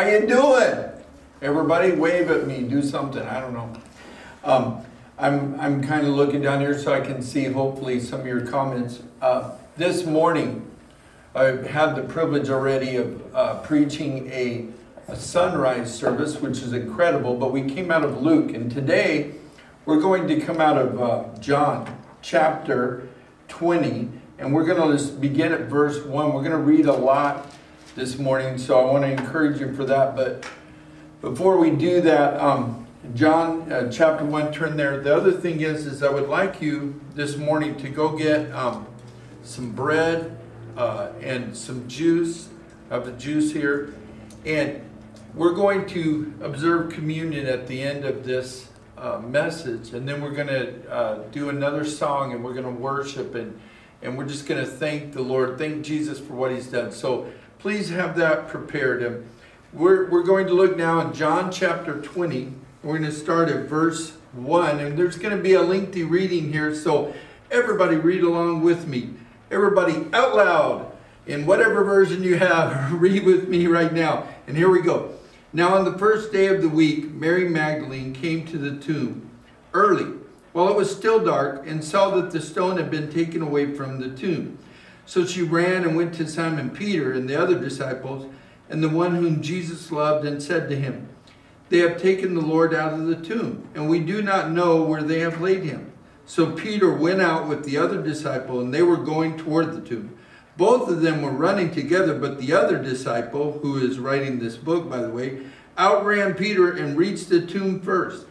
How you doing? Everybody wave at me, do something, I don't know. Um, I'm, I'm kind of looking down here so I can see hopefully some of your comments. Uh, this morning, I had the privilege already of uh, preaching a, a sunrise service, which is incredible, but we came out of Luke, and today we're going to come out of uh, John chapter 20, and we're going to begin at verse 1. We're going to read a lot this morning, so I want to encourage you for that. But before we do that, um, John uh, chapter 1, turn there. The other thing is, is I would like you this morning to go get um, some bread uh, and some juice. I have the juice here. And we're going to observe communion at the end of this uh, message. And then we're going to uh, do another song and we're going to worship and, and we're just going to thank the Lord, thank Jesus for what he's done. So please have that prepared. And we're, we're going to look now in John chapter 20. We're going to start at verse 1. And there's going to be a lengthy reading here. So everybody read along with me. Everybody out loud in whatever version you have, read with me right now. And here we go. Now, on the first day of the week, Mary Magdalene came to the tomb early, while it was still dark, and saw that the stone had been taken away from the tomb. So she ran and went to Simon Peter and the other disciples, and the one whom Jesus loved, and said to him, They have taken the Lord out of the tomb, and we do not know where they have laid him. So Peter went out with the other disciple, and they were going toward the tomb. Both of them were running together, but the other disciple, who is writing this book, by the way, outran Peter and reached the tomb first.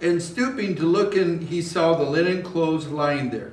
And stooping to look in, he saw the linen clothes lying there,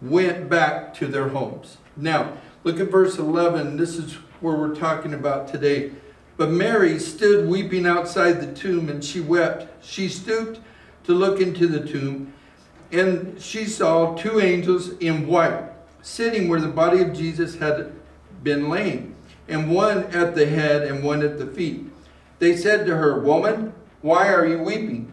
went back to their homes. Now, look at verse 11. This is where we're talking about today. But Mary stood weeping outside the tomb, and she wept. She stooped to look into the tomb, and she saw two angels in white sitting where the body of Jesus had been laying, and one at the head and one at the feet. They said to her, Woman, why are you weeping?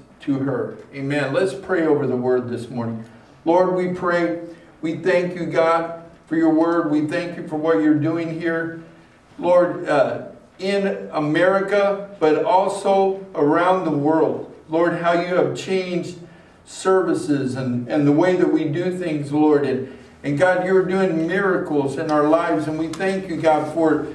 to her. Amen. Let's pray over the word this morning. Lord, we pray, we thank you, God, for your word. We thank you for what you're doing here. Lord, uh, in America, but also around the world. Lord, how you have changed services and, and the way that we do things, Lord. And, and God, you're doing miracles in our lives. And we thank you, God, for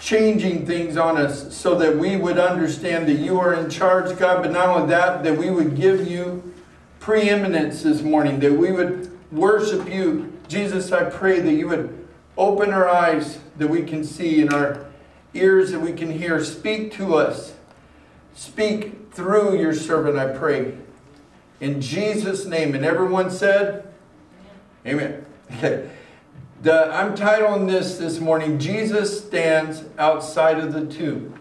changing things on us so that we would understand that you are in charge, God. But not only that, that we would give you preeminence this morning, that we would worship you. Jesus, I pray that you would open our eyes that we can see and our ears that we can hear. Speak to us. Speak through your servant, I pray. In Jesus' name. And everyone said, Amen. Okay. The, I'm titling this this morning, Jesus Stands Outside of the Tomb.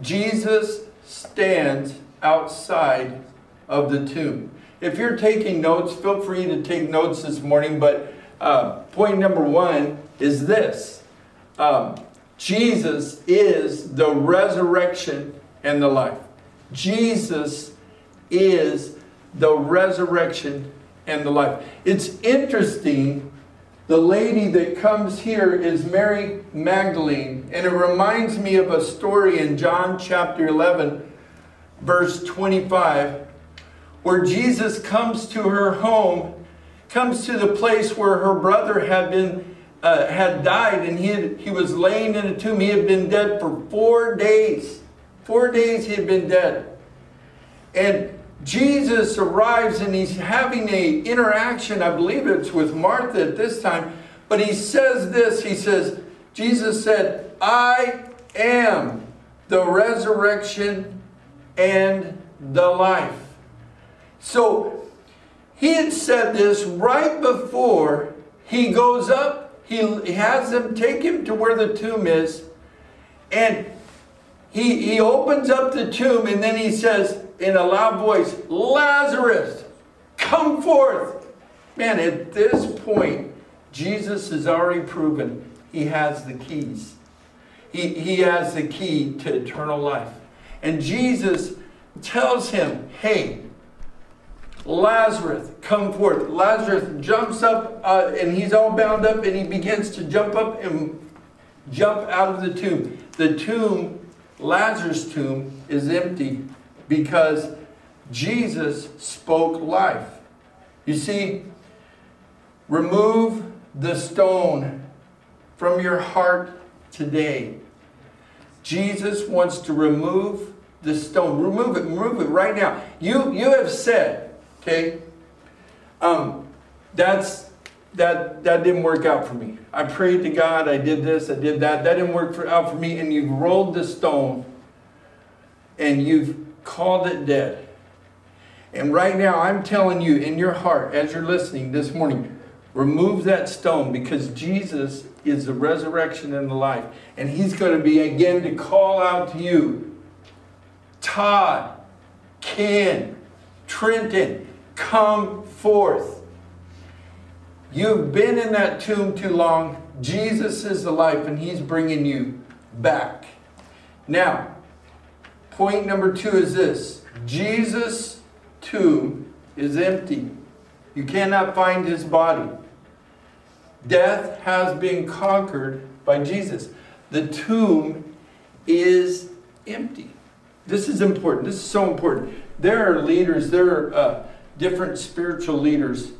Jesus stands outside of the tomb. If you're taking notes, feel free to take notes this morning, but uh, point number one is this. Um, Jesus is the resurrection and the life. Jesus is the resurrection and the life. It's interesting. The lady that comes here is Mary Magdalene, and it reminds me of a story in John chapter 11, verse 25, where Jesus comes to her home, comes to the place where her brother had been uh, had died, and he had, he was laying in a tomb. He had been dead for four days. Four days he had been dead, and Jesus arrives and he's having a interaction, I believe it's with Martha at this time, but he says this, he says, Jesus said, I am the resurrection and the life. So he had said this right before he goes up, he has them take him to where the tomb is, and he, he opens up the tomb and then he says, in a loud voice, Lazarus, come forth. Man, at this point, Jesus has already proven he has the keys. He, he has the key to eternal life. And Jesus tells him, hey, Lazarus, come forth. Lazarus jumps up uh, and he's all bound up and he begins to jump up and jump out of the tomb. The tomb, Lazarus' tomb, is empty because Jesus spoke life. You see, remove the stone from your heart today. Jesus wants to remove the stone. Remove it. Remove it right now. You you have said, okay, um, that's that that didn't work out for me. I prayed to God. I did this. I did that. That didn't work for, out for me. And you've rolled the stone, and you've called it dead. And right now, I'm telling you in your heart, as you're listening this morning, remove that stone because Jesus is the resurrection and the life. And He's going to be again to call out to you Todd, Ken, Trenton, come forth. You've been in that tomb too long. Jesus is the life, and He's bringing you back. Now, Point number two is this Jesus' tomb is empty. You cannot find his body. Death has been conquered by Jesus. The tomb is empty. This is important. This is so important. There are leaders, there are uh, different spiritual leaders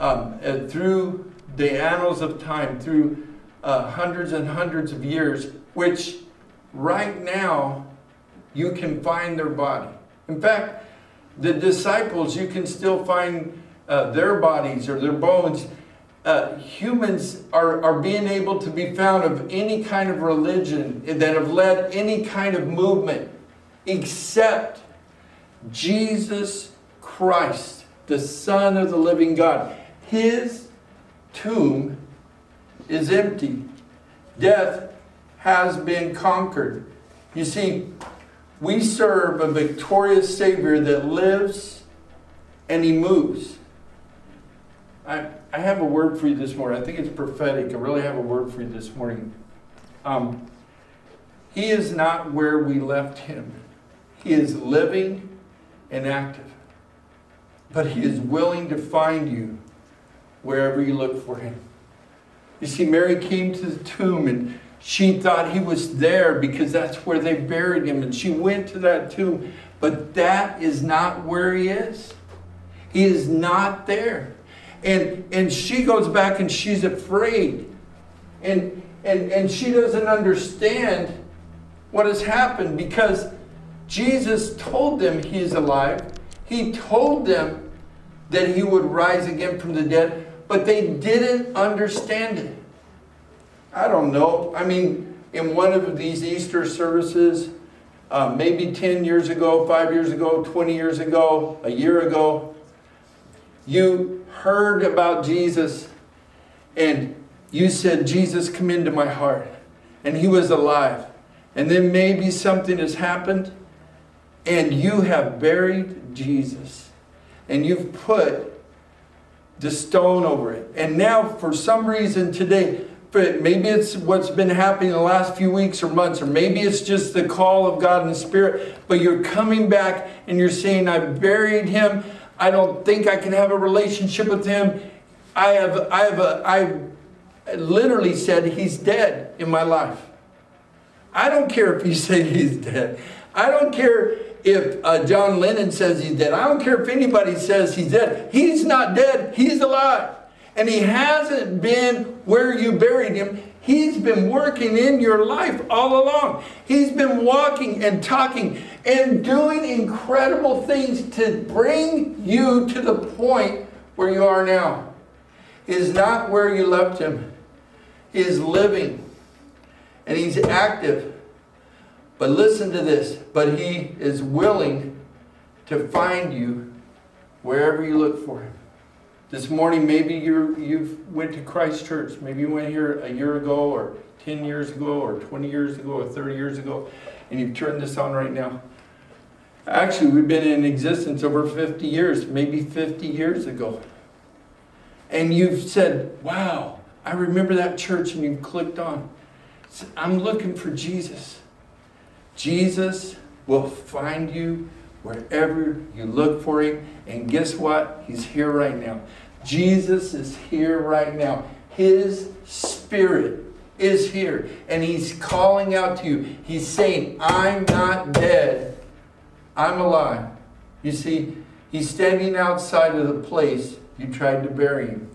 um, uh, through the annals of time, through uh, hundreds and hundreds of years, which right now you can find their body. In fact, the disciples, you can still find uh, their bodies or their bones. Uh, humans are, are being able to be found of any kind of religion that have led any kind of movement except Jesus Christ, the Son of the living God. His tomb is empty. Death has been conquered. You see, we serve a victorious Savior that lives and He moves. I, I have a word for you this morning. I think it's prophetic. I really have a word for you this morning. Um, he is not where we left Him, He is living and active. But He is willing to find you wherever you look for Him. You see, Mary came to the tomb and she thought he was there because that's where they buried him. And she went to that tomb. But that is not where he is. He is not there. And, and she goes back and she's afraid. And, and, and she doesn't understand what has happened because Jesus told them he is alive. He told them that he would rise again from the dead, but they didn't understand it. I don't know. I mean, in one of these Easter services, uh, maybe 10 years ago, 5 years ago, 20 years ago, a year ago, you heard about Jesus and you said, Jesus, come into my heart. And he was alive. And then maybe something has happened and you have buried Jesus. And you've put the stone over it. And now, for some reason today, maybe it's what's been happening the last few weeks or months, or maybe it's just the call of God in the Spirit, but you're coming back and you're saying, I buried him. I don't think I can have a relationship with him. I have, I have, a, I literally said he's dead in my life. I don't care if you say he's dead. I don't care if uh, John Lennon says he's dead. I don't care if anybody says he's dead. He's not dead. He's alive. And he hasn't been where you buried him. He's been working in your life all along. He's been walking and talking and doing incredible things to bring you to the point where you are now. Is not where you left him. He is living and he's active. But listen to this. But he is willing to find you wherever you look for him. This morning, maybe you you've went to Christ Church. Maybe you went here a year ago, or 10 years ago, or 20 years ago, or 30 years ago, and you've turned this on right now. Actually, we've been in existence over 50 years, maybe 50 years ago. And you've said, Wow, I remember that church, and you've clicked on. I'm looking for Jesus. Jesus will find you wherever you look for him. And guess what? He's here right now. Jesus is here right now. His spirit is here. And he's calling out to you. He's saying, I'm not dead. I'm alive. You see, he's standing outside of the place you tried to bury him.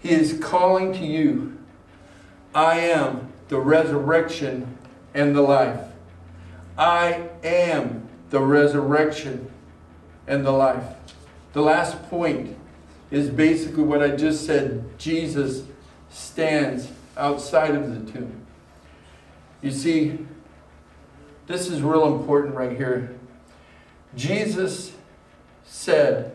He is calling to you. I am the resurrection and the life. I am the resurrection and the life. The last point is basically what I just said. Jesus stands outside of the tomb. You see, this is real important right here. Jesus said,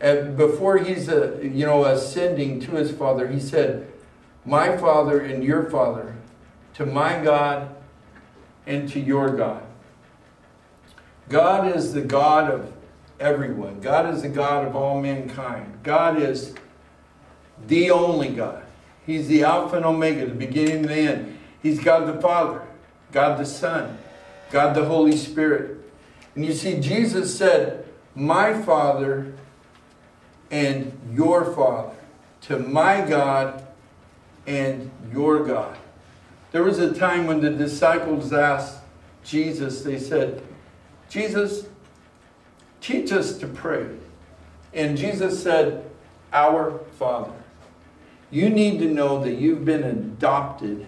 before he's a, uh, you know ascending to his Father, he said, "My Father and your Father, to my God and to your God." God is the God of everyone. God is the God of all mankind. God is the only God. He's the Alpha and Omega, the beginning and the end. He's God the Father, God the Son, God the Holy Spirit. And you see, Jesus said, My Father and your Father, to my God and your God. There was a time when the disciples asked Jesus, they said, Jesus, teach us to pray. And Jesus said, Our Father. You need to know that you've been adopted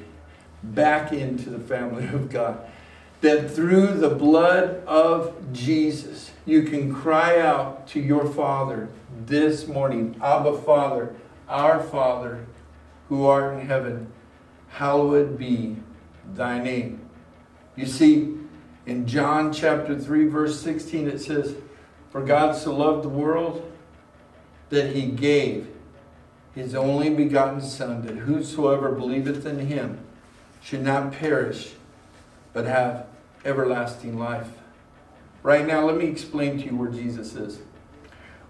back into the family of God. That through the blood of Jesus, you can cry out to your Father this morning Abba, Father, our Father, who art in heaven, hallowed be thy name. You see, in John chapter 3, verse 16, it says, For God so loved the world that he gave his only begotten Son, that whosoever believeth in him should not perish, but have everlasting life. Right now, let me explain to you where Jesus is.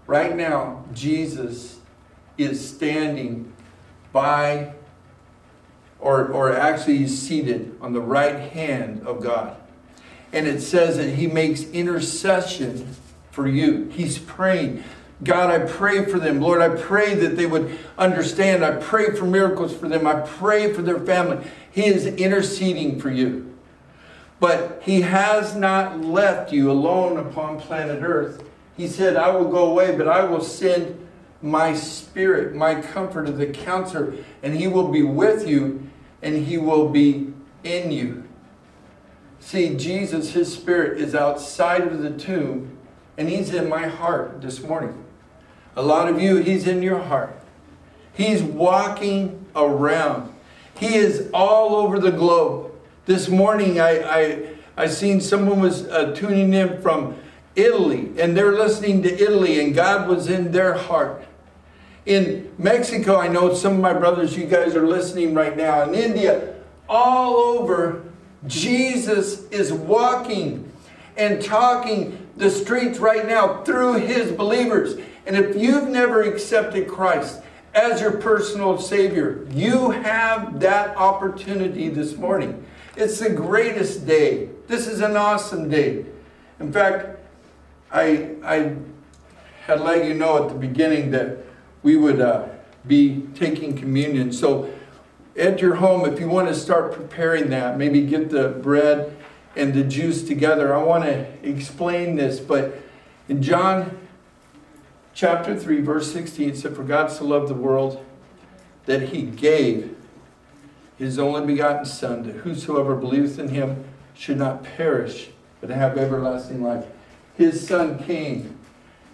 Right now, Jesus is standing by, or, or actually, he's seated on the right hand of God and it says that he makes intercession for you. He's praying. God, I pray for them. Lord, I pray that they would understand. I pray for miracles for them. I pray for their family. He is interceding for you. But he has not left you alone upon planet Earth. He said, I will go away, but I will send my spirit, my comforter, the counselor, and he will be with you and he will be in you. See, Jesus, his spirit is outside of the tomb, and he's in my heart this morning. A lot of you, he's in your heart. He's walking around. He is all over the globe. This morning, I, I, I seen someone was uh, tuning in from Italy, and they're listening to Italy, and God was in their heart. In Mexico, I know some of my brothers, you guys are listening right now. In India, all over Jesus is walking and talking the streets right now through his believers. And if you've never accepted Christ as your personal Savior. You have that opportunity this morning. It's the greatest day. This is an awesome day. In fact, I, I had let you know at the beginning that we would uh, be taking communion. So at your home, if you want to start preparing that, maybe get the bread and the juice together. I want to explain this, but in John chapter 3, verse 16, it said, For God so loved the world that he gave his only begotten Son, that whosoever believeth in him should not perish, but have everlasting life. His Son came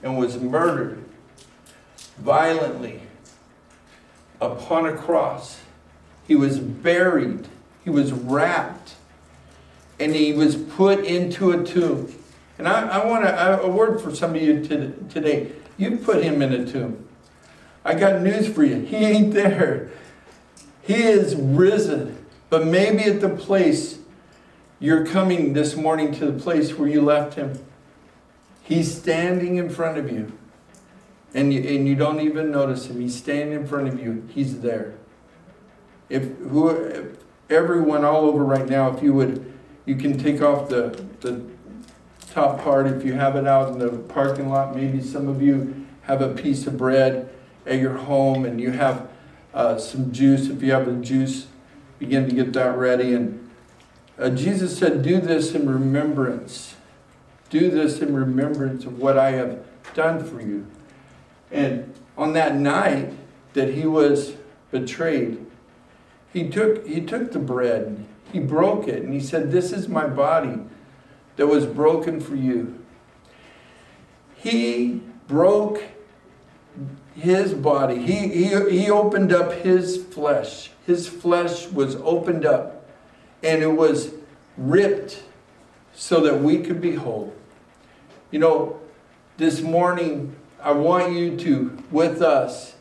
and was murdered violently upon a cross. He was buried. He was wrapped. And he was put into a tomb. And I, I want a, a word for some of you today. You put him in a tomb. I got news for you. He ain't there. He is risen. But maybe at the place you're coming this morning to the place where you left him. He's standing in front of you. And you, and you don't even notice him. He's standing in front of you. He's there. If, who, if everyone all over right now, if you would, you can take off the, the top part if you have it out in the parking lot. Maybe some of you have a piece of bread at your home and you have uh, some juice. If you have the juice, begin to get that ready. And uh, Jesus said, Do this in remembrance. Do this in remembrance of what I have done for you. And on that night that he was betrayed, he took, he took the bread, he broke it, and he said, This is my body that was broken for you. He broke his body. He, he, he opened up his flesh. His flesh was opened up and it was ripped so that we could be whole. You know, this morning, I want you to, with us,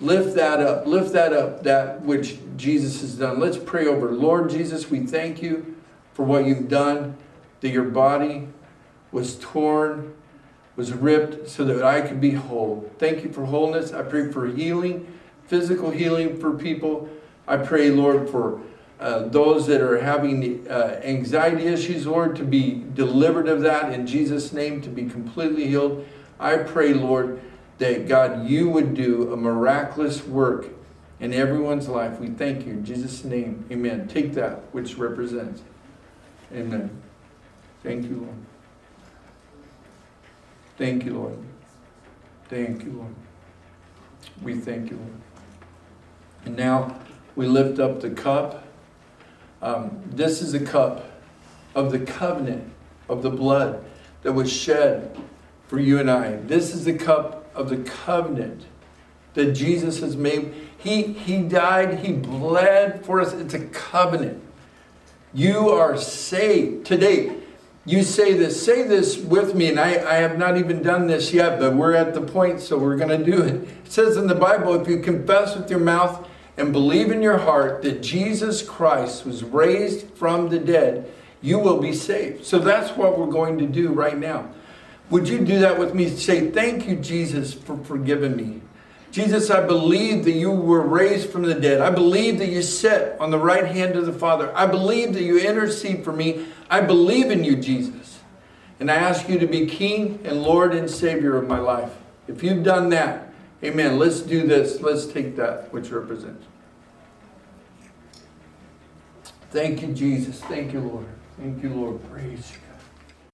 lift that up. Lift that up, that which Jesus has done. Let's pray over. Lord Jesus, we thank you for what you've done that your body was torn, was ripped so that I could be whole. Thank you for wholeness. I pray for healing, physical healing for people. I pray, Lord, for uh, those that are having uh, anxiety issues, Lord, to be delivered of that in Jesus' name, to be completely healed. I pray, Lord, that God, you would do a miraculous work in everyone's life. We thank you in Jesus' name. Amen. Take that which represents. Amen. Thank you, Lord. Thank you, Lord. Thank you, Lord. We thank you, Lord. And now we lift up the cup. Um, this is a cup of the covenant of the blood that was shed for you and I. This is the cup of the covenant that Jesus has made. He, he died, He bled for us. It's a covenant. You are saved today you say this, say this with me, and I, I have not even done this yet, but we're at the point, so we're going to do it. It says in the Bible if you confess with your mouth and believe in your heart that Jesus Christ was raised from the dead, you will be saved. So that's what we're going to do right now. Would you do that with me? Say, Thank you, Jesus, for forgiving me. Jesus, I believe that you were raised from the dead. I believe that you sit on the right hand of the Father. I believe that you intercede for me. I believe in you, Jesus. And I ask you to be King and Lord and Savior of my life. If you've done that, amen. Let's do this. Let's take that which represents. Thank you, Jesus. Thank you, Lord. Thank you, Lord. Praise.